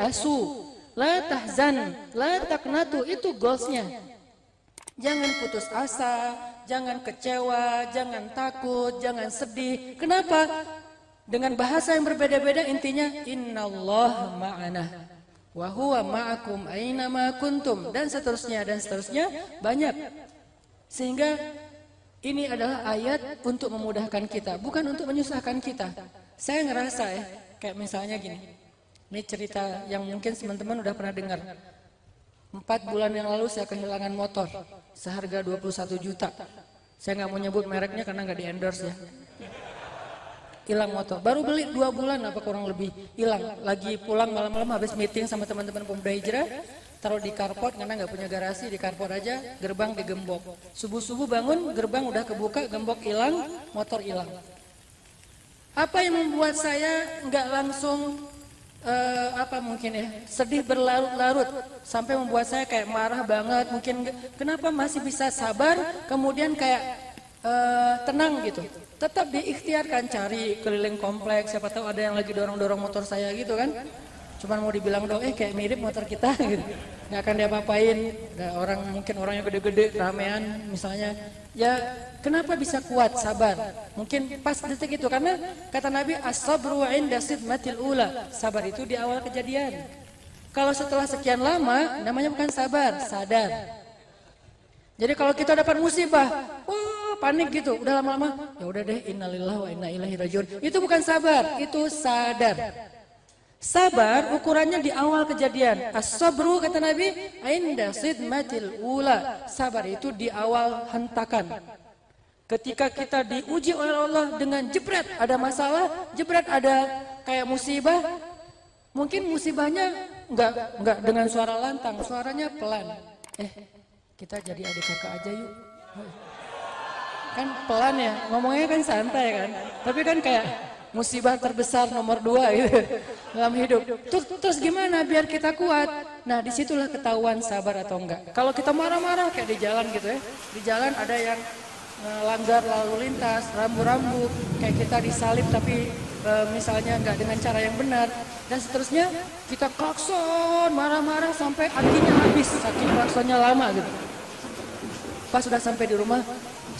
ya'asu, la tahzan, la taknatu, itu goalsnya. Jangan putus asa, jangan kecewa, jangan takut, jangan sedih. Kenapa? Dengan bahasa yang berbeda-beda intinya innallah ma'ana wa huwa ma'akum aina kuntum dan seterusnya dan seterusnya banyak. Sehingga ini adalah ayat untuk memudahkan kita, bukan untuk menyusahkan kita. Saya ngerasa ya, kayak misalnya gini. Ini cerita yang mungkin teman-teman udah pernah dengar. Empat bulan yang lalu saya kehilangan motor seharga 21 juta. Saya nggak mau nyebut mereknya karena nggak di endorse ya hilang motor. Baru beli dua bulan apa kurang lebih hilang. Lagi pulang malam-malam habis meeting sama teman-teman pemuda hijrah, taruh di carport karena nggak punya garasi di carport aja, gerbang digembok. Subuh-subuh bangun, gerbang udah kebuka, gembok hilang, motor hilang. Apa yang membuat saya nggak langsung uh, apa mungkin ya? Sedih berlarut-larut sampai membuat saya kayak marah banget. Mungkin kenapa masih bisa sabar kemudian kayak uh, tenang gitu? Tetap diikhtiarkan cari keliling kompleks. Siapa tahu ada yang lagi dorong-dorong motor saya gitu kan? Cuman mau dibilang dong eh kayak mirip motor kita. Gitu. Nggak akan diapa-apain. Orang mungkin orang yang gede-gede ramean misalnya ya kenapa bisa kuat sabar? Mungkin pas detik itu karena kata Nabi as-sabru inda sidmatil ula. Sabar itu di awal kejadian. Kalau setelah sekian lama namanya bukan sabar sadar. Jadi kalau kita dapat musibah, wah panik gitu, udah lama-lama, ya udah deh innalillah wa inna ilaihi rajiun. Itu bukan sabar, itu sadar. Sabar ukurannya di awal kejadian. As-sabru kata Nabi, inda sidmatil ula. Sabar itu di awal hentakan. Ketika kita diuji oleh Allah dengan jebret ada masalah, jebret ada kayak musibah, mungkin musibahnya enggak enggak dengan suara lantang, suaranya pelan. Eh, kita jadi adik kakak aja yuk. Kan pelan ya, ngomongnya kan santai kan. Tapi kan kayak musibah terbesar nomor dua gitu dalam hidup. Terus, terus gimana biar kita kuat? Nah di situlah ketahuan sabar atau enggak. Kalau kita marah-marah kayak di jalan gitu ya. Di jalan ada yang melanggar lalu lintas, rambu-rambu, kayak kita disalib tapi e, misalnya enggak dengan cara yang benar dan seterusnya kita klakson marah-marah sampai artinya habis saking klaksonnya lama gitu. Pas sudah sampai di rumah,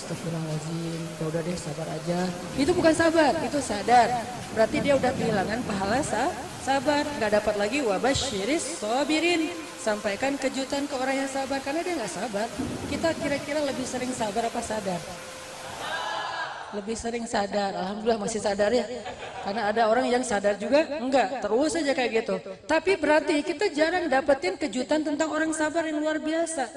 Astagfirullahaladzim, ya udah deh sabar aja. Itu bukan sabar, itu sadar. Berarti dia udah kehilangan pahala sa sabar. Gak dapat lagi wabashiris sobirin. Sampaikan kejutan ke orang yang sabar, karena dia gak sabar. Kita kira-kira lebih sering sabar apa sadar? Lebih sering sadar, Alhamdulillah masih sadar ya. Karena ada orang yang sadar juga, enggak, terus aja kayak gitu. Tapi berarti kita jarang dapetin kejutan tentang orang sabar yang luar biasa.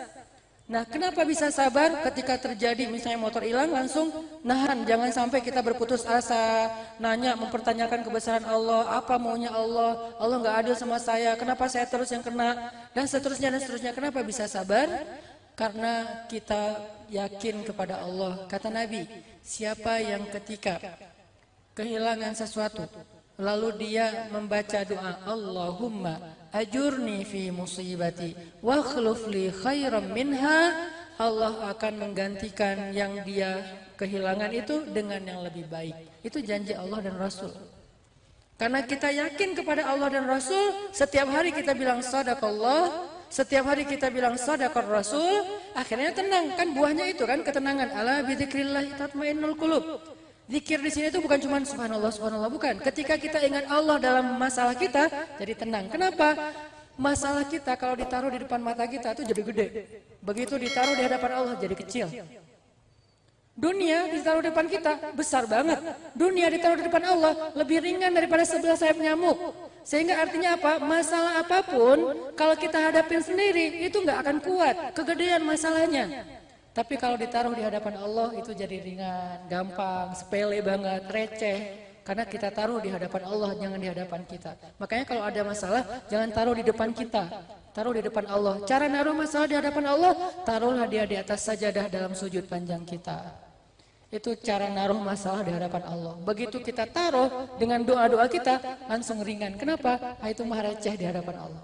Nah, kenapa bisa sabar ketika terjadi misalnya motor hilang langsung nahan, jangan sampai kita berputus asa, nanya mempertanyakan kebesaran Allah, apa maunya Allah, Allah nggak adil sama saya, kenapa saya terus yang kena, dan seterusnya dan seterusnya. Kenapa bisa sabar? Karena kita yakin kepada Allah. Kata Nabi, siapa yang ketika kehilangan sesuatu, lalu dia membaca doa Allahumma ajurni fi musibati wa li khairan minha Allah akan menggantikan yang dia kehilangan itu dengan yang lebih baik. Itu janji Allah dan Rasul. Karena kita yakin kepada Allah dan Rasul, setiap hari kita bilang sadaqallah, setiap hari kita bilang sadaqar Rasul, akhirnya tenang. Kan buahnya itu kan ketenangan. Ala bidzikrillah tatmainnul qulub. Zikir di sini itu bukan cuma subhanallah, subhanallah, bukan. Ketika kita ingat Allah dalam masalah kita, jadi tenang. Kenapa? Masalah kita kalau ditaruh di depan mata kita itu jadi gede. Begitu ditaruh di hadapan Allah jadi kecil. Dunia ditaruh di depan kita besar banget. Dunia ditaruh di depan Allah lebih ringan daripada sebelah sayap nyamuk. Sehingga artinya apa? Masalah apa pun kalau kita hadapin sendiri itu nggak akan kuat. Kegedean masalahnya. Tapi kalau ditaruh di hadapan Allah itu jadi ringan, gampang, sepele banget, receh. Karena kita taruh di hadapan Allah, jangan di hadapan kita. Makanya kalau ada masalah, jangan taruh di depan kita. Taruh di depan Allah. Cara naruh masalah di hadapan Allah, taruhlah dia di atas sajadah dalam sujud panjang kita. Itu cara naruh masalah di hadapan Allah. Begitu kita taruh dengan doa-doa kita, langsung ringan. Kenapa? Ah, itu mah receh di hadapan Allah.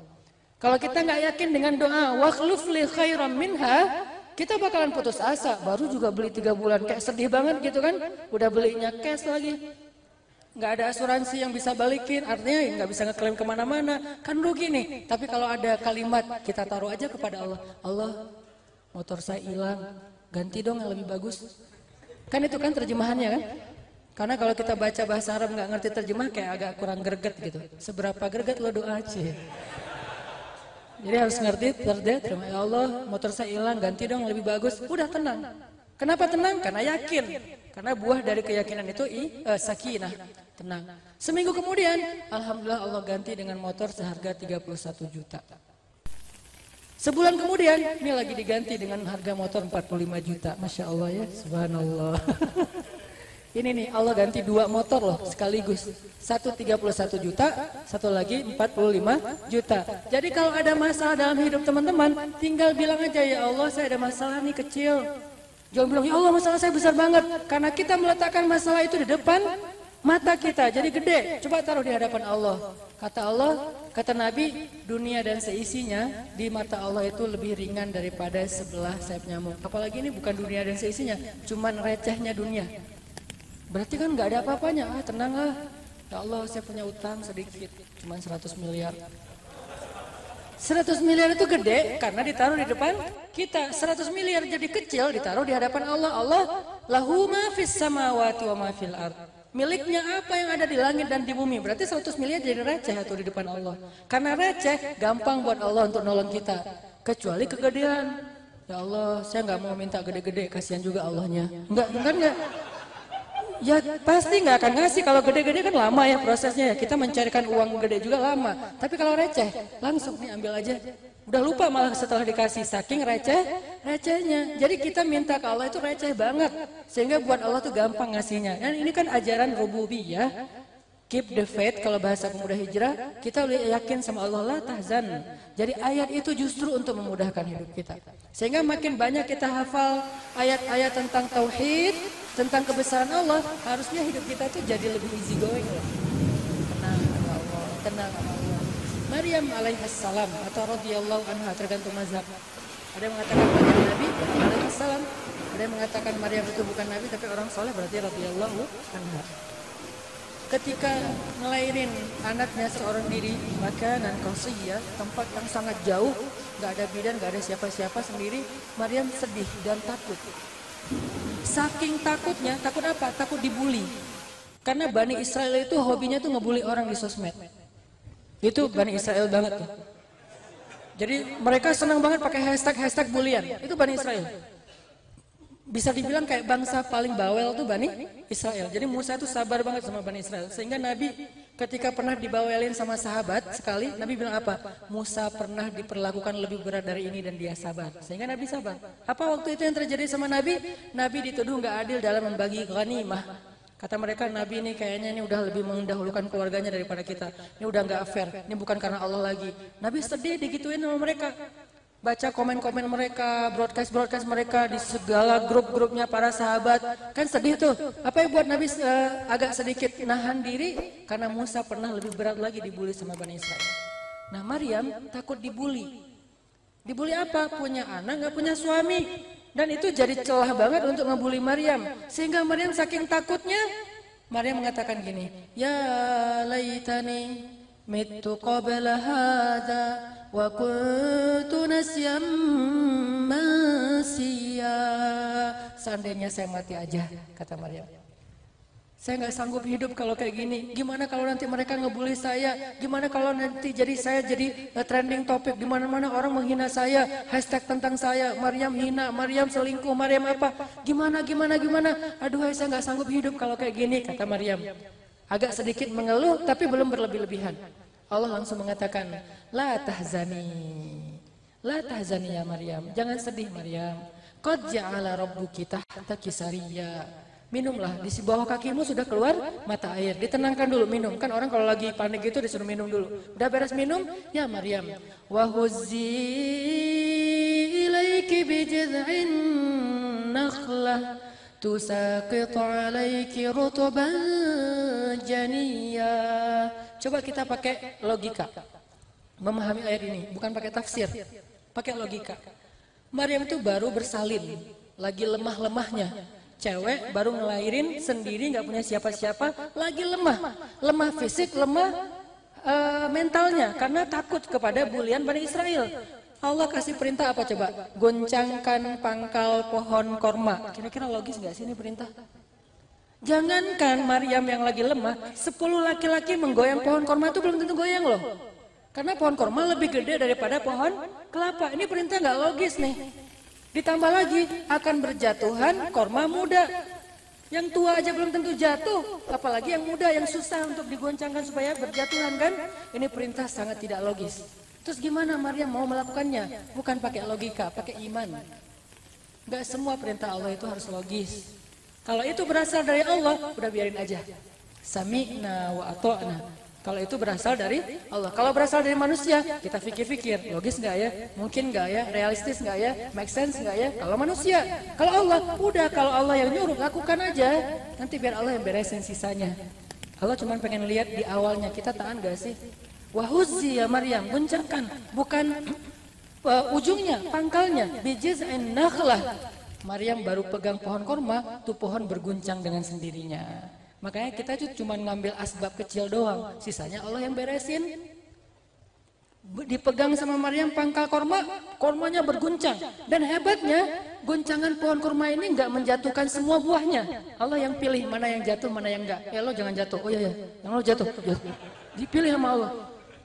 Kalau kita nggak yakin dengan doa, wakhluf li khairan minha, kita bakalan putus asa. Baru juga beli tiga bulan kayak sedih banget gitu kan. Udah belinya cash lagi. nggak ada asuransi yang bisa balikin, artinya nggak bisa ngeklaim ke mana-mana, kan rugi nih. Tapi kalau ada kalimat kita taruh aja kepada Allah, Allah motor saya hilang, ganti dong yang lebih bagus. Kan itu kan terjemahannya kan? Karena kalau kita baca bahasa Arab nggak ngerti terjemah kayak agak kurang greget gitu. Seberapa greget lo doa aja. Jadi harus ngerti terdet, ya Allah motor saya hilang ganti dong lebih bagus. Udah tenang. Kenapa tenang? Karena yakin. Karena buah dari keyakinan itu i, uh, sakinah tenang. Seminggu kemudian, Alhamdulillah Allah ganti dengan motor seharga 31 juta. Sebulan kemudian, ini lagi diganti dengan harga motor 45 juta. Masya Allah ya, subhanallah. ini nih, Allah ganti dua motor loh sekaligus. Satu 31 juta, satu lagi 45 juta. Jadi kalau ada masalah dalam hidup teman-teman, tinggal bilang aja, ya Allah saya ada masalah nih kecil. Jangan bilang, ya Allah masalah saya besar banget. Karena kita meletakkan masalah itu di depan, Mata kita jadi gede, coba taruh di hadapan Allah. Kata Allah, kata Nabi, dunia dan seisinya di mata Allah itu lebih ringan daripada sebelah sayap nyamuk. Apalagi ini bukan dunia dan seisinya, cuman recehnya dunia. Berarti kan nggak ada apa-apanya. Ah, tenanglah. Ya Allah, saya punya utang sedikit, cuman 100 miliar. 100 miliar itu gede karena ditaruh di depan kita. 100 miliar jadi kecil ditaruh di hadapan Allah. Allah lahu ma fis samawati wa ma fil ard miliknya apa yang ada di langit dan di bumi. Berarti 100 miliar jadi receh atau di depan Allah. Karena receh gampang buat Allah untuk nolong kita. Kecuali kegedean. Ya Allah, saya nggak mau minta gede-gede, kasihan juga Allahnya. Enggak, kan enggak. Ya pasti nggak akan ngasih kalau gede-gede kan lama ya prosesnya ya. Kita mencarikan uang gede juga lama. Tapi kalau receh, langsung nih ambil aja. Udah lupa malah setelah dikasih saking receh, recehnya. Jadi kita minta ke Allah itu receh banget. Sehingga buat Allah tuh gampang ngasihnya. Dan ini kan ajaran rububiyah. Keep the faith kalau bahasa pemuda hijrah, kita yakin sama Allah lah tahzan. Jadi ayat itu justru untuk memudahkan hidup kita. Sehingga makin banyak kita hafal ayat-ayat tentang tauhid, tentang kebesaran Allah, harusnya hidup kita itu jadi lebih easy going loh. Tenang Allah, tenang Allah. Maryam alaihissalam atau radhiyallahu anha tergantung mazhab. Ada yang mengatakan Maryam Nabi alaihissalam, ada yang mengatakan Maryam itu bukan Nabi tapi orang soleh berarti radhiyallahu anha. Ketika ngelahirin anaknya seorang diri, maka dan ya tempat yang sangat jauh, nggak ada bidan, nggak ada siapa-siapa sendiri, Maryam sedih dan takut. Saking takutnya, takut apa? Takut dibully. Karena Bani Israel itu hobinya tuh ngebully orang di sosmed. Itu Bani Israel banget tuh. Jadi mereka senang banget pakai hashtag-hashtag bulian. Itu Bani Israel. Bisa dibilang kayak bangsa paling bawel tuh Bani Israel. Jadi Musa itu sabar banget sama Bani Israel. Sehingga Nabi ketika pernah dibawelin sama sahabat sekali, Nabi bilang apa? Musa pernah diperlakukan lebih berat dari ini dan dia sabar. Sehingga Nabi sabar. Apa waktu itu yang terjadi sama Nabi? Nabi dituduh nggak adil dalam membagi ghanimah. Kata mereka Nabi ini kayaknya ini udah lebih mendahulukan keluarganya daripada kita. Ini udah nggak fair. Ini bukan karena Allah lagi. Nabi sedih digituin sama mereka. Baca komen-komen mereka, broadcast-broadcast mereka di segala grup-grupnya para sahabat. Kan sedih tuh. Apa yang buat Nabi uh, agak sedikit nahan diri? Karena Musa pernah lebih berat lagi dibully sama Bani Israel. Nah Maryam takut dibully. Dibully apa? Punya anak nggak punya suami. Dan itu jadi celah banget untuk ngebully Maryam. Sehingga Maryam saking takutnya, Maryam mengatakan gini, Ya laitani mitu qabla hadha wa kuntu nasyam Seandainya saya mati aja, kata Maryam. Saya nggak sanggup hidup kalau kayak gini. Gimana kalau nanti mereka ngebully saya? Gimana kalau nanti jadi saya jadi uh, trending topik di mana-mana orang menghina saya, hashtag tentang saya, Maryam hina, Maryam selingkuh, Maryam apa? Gimana gimana gimana? Aduh, saya nggak sanggup hidup kalau kayak gini, kata Maryam. Agak sedikit mengeluh tapi belum berlebih-lebihan. Allah langsung mengatakan, "La tahzani." La tahzani ya Maryam. Jangan sedih Maryam. Qad ja'ala rabbuki tahta kisariya. Minumlah, di bawah kakimu sudah keluar mata air. Ditenangkan dulu, minum. Kan orang kalau lagi panik itu disuruh minum dulu. Udah beres minum? Ya Maryam. Wahuzzi ilaiki bijid'in nakhlah tusaqit alaiki rutuban janiyya. Coba kita pakai logika. Memahami ayat ini, bukan pakai tafsir. Pakai logika. Maryam itu baru bersalin, lagi lemah-lemahnya Cewek baru ngelahirin sendiri nggak punya siapa-siapa, lagi lemah. Lemah fisik, lemah uh, mentalnya karena takut kepada bulian Bani Israel. Allah kasih perintah apa coba? Goncangkan pangkal pohon korma. Kira-kira logis nggak sih ini perintah? Jangankan Maryam yang lagi lemah, sepuluh laki-laki menggoyang pohon korma itu belum tentu goyang loh. Karena pohon korma lebih gede daripada pohon kelapa. Ini perintah nggak logis nih. Ditambah lagi akan berjatuhan korma muda. Yang tua aja belum tentu jatuh, apalagi yang muda yang susah untuk digoncangkan supaya berjatuhan kan? Ini perintah sangat tidak logis. Terus gimana Maria mau melakukannya? Bukan pakai logika, pakai iman. Gak semua perintah Allah itu harus logis. Kalau itu berasal dari Allah, udah biarin aja. Sami'na wa ato'na. Kalau itu berasal dari Allah. Kalau berasal dari manusia, kita pikir-pikir, logis nggak ya? Mungkin nggak ya? Realistis nggak ya? Make sense nggak ya? Kalau manusia, kalau Allah, udah kalau Allah yang nyuruh, lakukan aja. Nanti biar Allah yang beresin sisanya. Allah cuma pengen lihat di awalnya kita tahan gak sih? Wahuzi ya Maryam, goncangkan, bukan uh, ujungnya, pangkalnya, bijiz nakhlah. Maryam baru pegang pohon korma, tuh pohon berguncang dengan sendirinya. Makanya kita cuma ngambil asbab kecil doang, sisanya Allah yang beresin. Dipegang sama Maryam pangkal korma, kormanya berguncang. Dan hebatnya, guncangan pohon korma ini nggak menjatuhkan semua buahnya. Allah yang pilih mana yang jatuh, mana yang enggak. Ya lo jangan jatuh. Oh iya ya, yang lo jatuh. Dipilih sama Allah.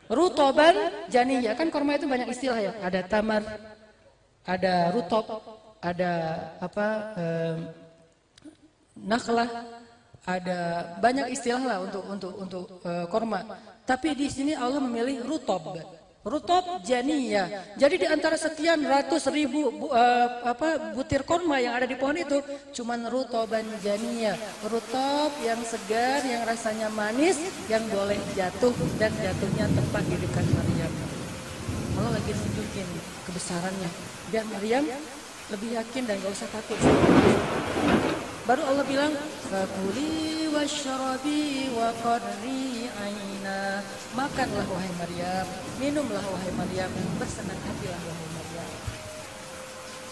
Rutoban, janiyah. Kan korma itu banyak istilah ya. Ada tamar, ada rutop, ada apa, eh, naklah, ada banyak istilah lah untuk untuk untuk uh, korma. Tapi di sini Allah memilih rutob. Rutob janiyah. Jadi di antara sekian ratus ribu uh, apa butir korma yang ada di pohon itu, cuman rutoban janiyah. Rutob yang segar, yang rasanya manis, yang boleh jatuh dan jatuhnya tepat di dekat Maryam. Allah lagi nunjukin kebesarannya. Biar Maryam lebih yakin dan gak usah takut. Baru Allah bilang, Fakuli wasyarabi wa qadri aina. Makanlah wahai Maryam, minumlah wahai Maryam, bersenang hatilah wahai Maryam.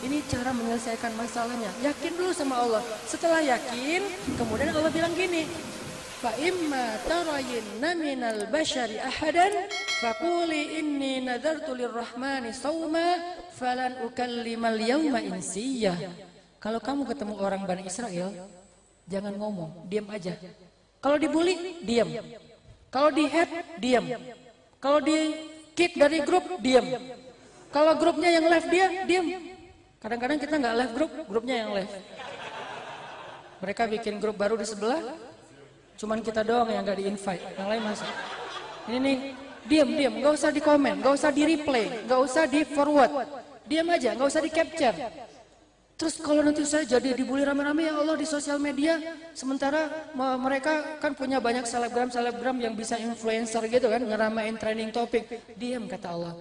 Ini cara menyelesaikan masalahnya. Yakin dulu sama Allah. Setelah yakin, kemudian Allah bilang gini, Imma tarayinna minal bashari ahadan faquli inni nadartu lirrahmani sawma falan ukallimal yawma insiyah. Kalau kamu ketemu orang Bani Israel, jangan ngomong, diam aja. Kalau dibully, diam. Kalau di head, diam. Kalau di kick dari grup, diam. Kalau grupnya yang left dia, diam. Kadang-kadang kita nggak left grup, grupnya yang left. Mereka bikin grup baru di sebelah, cuman kita doang yang nggak di invite, yang lain masuk. Ini nih, diam, diam, nggak usah di komen, nggak usah di replay, nggak usah di forward, diam aja, nggak usah di capture. Terus kalau nanti saya jadi dibully rame-rame ya Allah di sosial media, sementara mereka kan punya banyak selebgram-selebgram yang bisa influencer gitu kan, ngeramein trending topik. Diam kata Allah.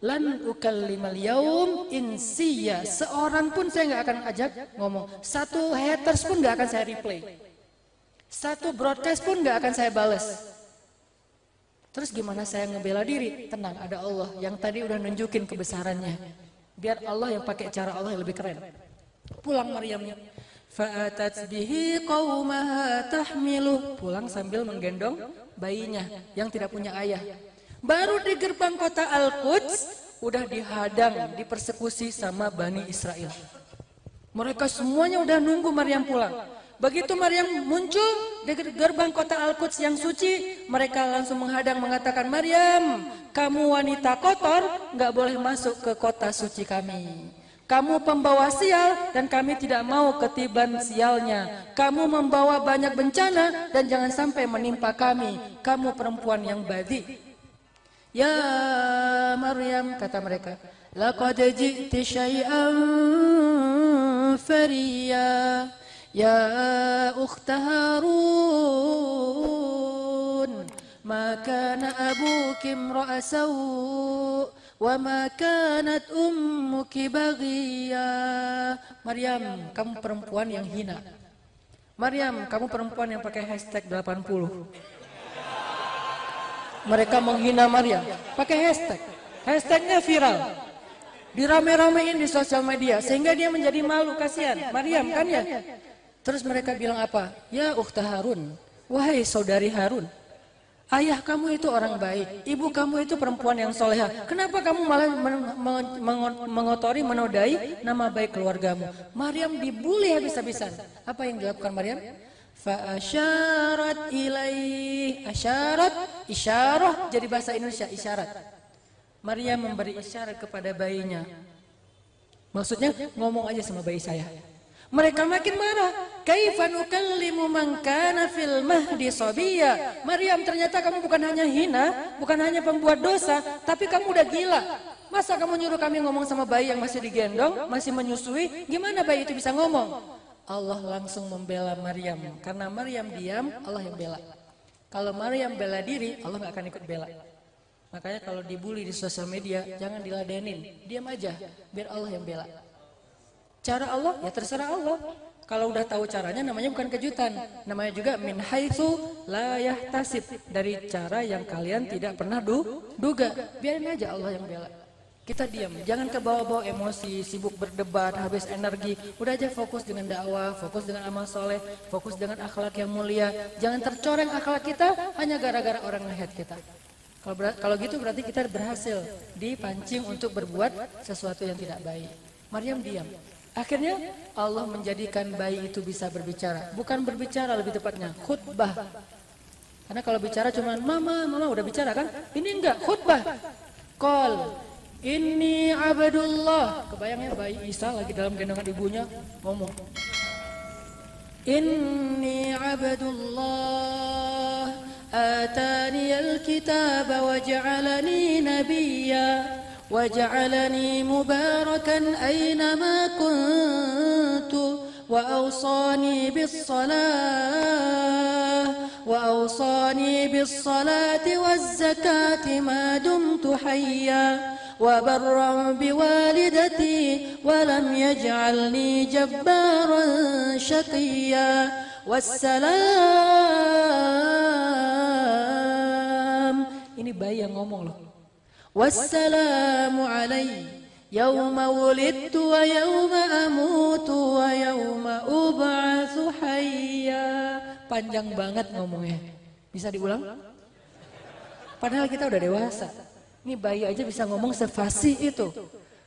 Lan ukallimal yaum insiya. Seorang pun saya nggak akan ajak ngomong. Satu haters pun nggak akan saya replay. Satu broadcast pun nggak akan saya balas. Terus gimana saya ngebela diri? Tenang, ada Allah yang tadi udah nunjukin kebesarannya. Biar Allah yang pakai cara Allah yang lebih keren. Pulang Maryamnya. Fa'atat bihi qaumaha tahmiluh. Pulang sambil menggendong bayinya yang tidak punya ayah. Baru di gerbang kota Al-Quds udah dihadang, dipersekusi sama Bani Israel. Mereka semuanya udah nunggu Maryam pulang. Begitu Maryam muncul di gerbang kota Al-Quds yang suci, mereka langsung menghadang mengatakan, Maryam, kamu wanita kotor, nggak boleh masuk ke kota suci kami. Kamu pembawa sial dan kami tidak mau ketiban sialnya. Kamu membawa banyak bencana dan jangan sampai menimpa kami. Kamu perempuan yang badi. Ya Maryam kata mereka, laqad ji'ti syai'an fariya ya ukhta Harun ma kana abuki imra'a Wa ma kanat ummuki baghiya. Maryam, kamu perempuan yang hina. Maryam, kamu perempuan yang pakai hashtag 80. Mereka menghina Maryam, pakai hashtag. Hashtagnya viral. Dirame-ramein di sosial media sehingga dia menjadi malu kasihan. Maryam kan ya? Terus mereka bilang apa? Ya ukhta Harun, wahai saudari Harun, ayah kamu itu orang baik, ibu kamu itu perempuan yang soleha. Kenapa kamu malah mengotori, menodai nama baik keluargamu? Maryam dibully habis-habisan. Apa yang dilakukan Maryam? Fa'asyarat ilaih. Asyarat, isyarah jadi bahasa Indonesia, isyarat. Maria memberi isyarat kepada bayinya. Maksudnya ngomong aja sama bayi saya. Mereka makin marah. Kaifa nukallimu man kana fil mahdi sabiya. Maryam ternyata kamu bukan hanya hina, bukan hanya pembuat dosa, tapi kamu udah gila. Masa kamu nyuruh kami ngomong sama bayi yang masih digendong, masih menyusui? Gimana bayi itu bisa ngomong? Allah langsung membela Maryam. Karena Maryam diam, Allah yang bela. Kalau Maryam bela diri, Allah nggak akan ikut bela. Makanya kalau dibully di sosial media, jangan diladenin. Diam aja, biar Allah yang bela. Cara Allah, ya terserah Allah. Kalau udah tahu caranya namanya bukan kejutan. Namanya juga min haitsu la yahtasib. Dari cara yang kalian tidak pernah du, duga. Biarin aja Allah yang bela. Kita diam, jangan ke bawah-bawah emosi, sibuk berdebat, habis energi. Udah aja fokus dengan dakwah, fokus dengan amal soleh, fokus dengan akhlak yang mulia. Jangan tercoreng akhlak kita hanya gara-gara orang ngehead kita. Kalau kalau gitu berarti kita berhasil dipancing untuk berbuat sesuatu yang tidak baik. Maryam diam. Akhirnya Allah menjadikan bayi itu bisa berbicara. Bukan berbicara lebih tepatnya, khutbah. Karena kalau bicara cuma mama, mama udah bicara kan? Ini enggak, khutbah. Call, Inni abdullah. Kebayangnya bayi Isa lagi dalam gendongan ibunya ngomong. Inni abdullah atani alkitab wa ja'alani nabiyya وجعلني مباركا أينما كنت وأوصاني بالصلاة وأوصاني بالصلاة والزكاة ما دمت حيا وبرا بوالدتي ولم يجعلني جبارا شقيا. والسلام. Ini bayi yang ngomong loh. Yauma wulidtu wa yauma amutu wa yauma ub'atsu hayya panjang banget ngomongnya. Bisa diulang? Padahal kita udah dewasa. Ini bayi aja bisa ngomong sefasih itu.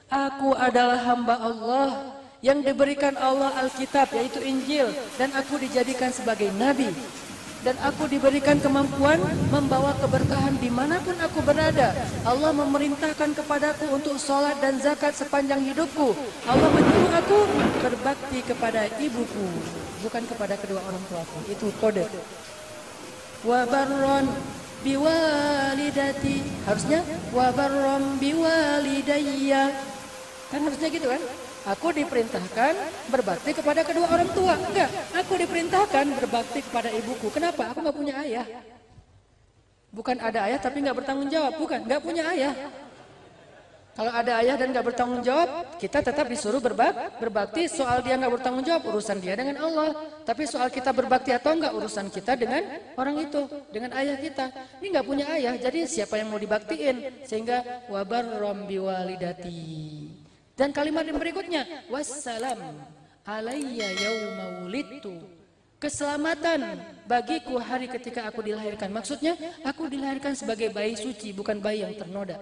Aku adalah hamba Allah yang diberikan Allah Alkitab yaitu Injil. Dan aku dijadikan sebagai nabi dan aku diberikan kemampuan membawa keberkahan di mana pun aku berada. Allah memerintahkan kepadaku untuk sholat dan zakat sepanjang hidupku. Allah menyuruh aku berbakti kepada ibuku, bukan kepada kedua orang tuaku. Itu kode. Wabaron biwalidati harusnya wabarrom biwalidayya kan harusnya gitu kan aku diperintahkan berbakti kepada kedua orang tua enggak aku diperintahkan berbakti kepada ibuku kenapa aku nggak punya ayah bukan ada ayah tapi nggak bertanggung jawab bukan nggak punya ayah kalau ada ayah dan nggak bertanggung jawab, kita tetap disuruh berbak, berbakti. Soal dia nggak bertanggung jawab, urusan dia dengan Allah. Tapi soal kita berbakti atau enggak, urusan kita dengan orang itu, dengan ayah kita. Ini nggak punya ayah, jadi siapa yang mau dibaktiin? Sehingga wabar rombi walidati. Dan kalimat yang berikutnya, wassalam alayya yauma wulidtu. Keselamatan bagiku hari ketika aku dilahirkan. Maksudnya, aku dilahirkan sebagai bayi suci, bukan bayi yang ternoda.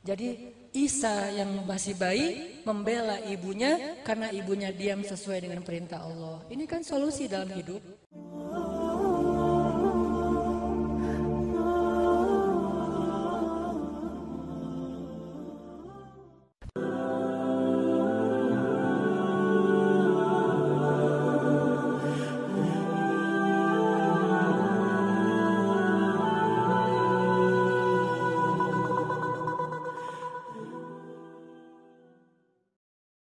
Jadi Isa yang masih bayi membela ibunya karena ibunya diam sesuai dengan perintah Allah. Ini kan solusi dalam hidup.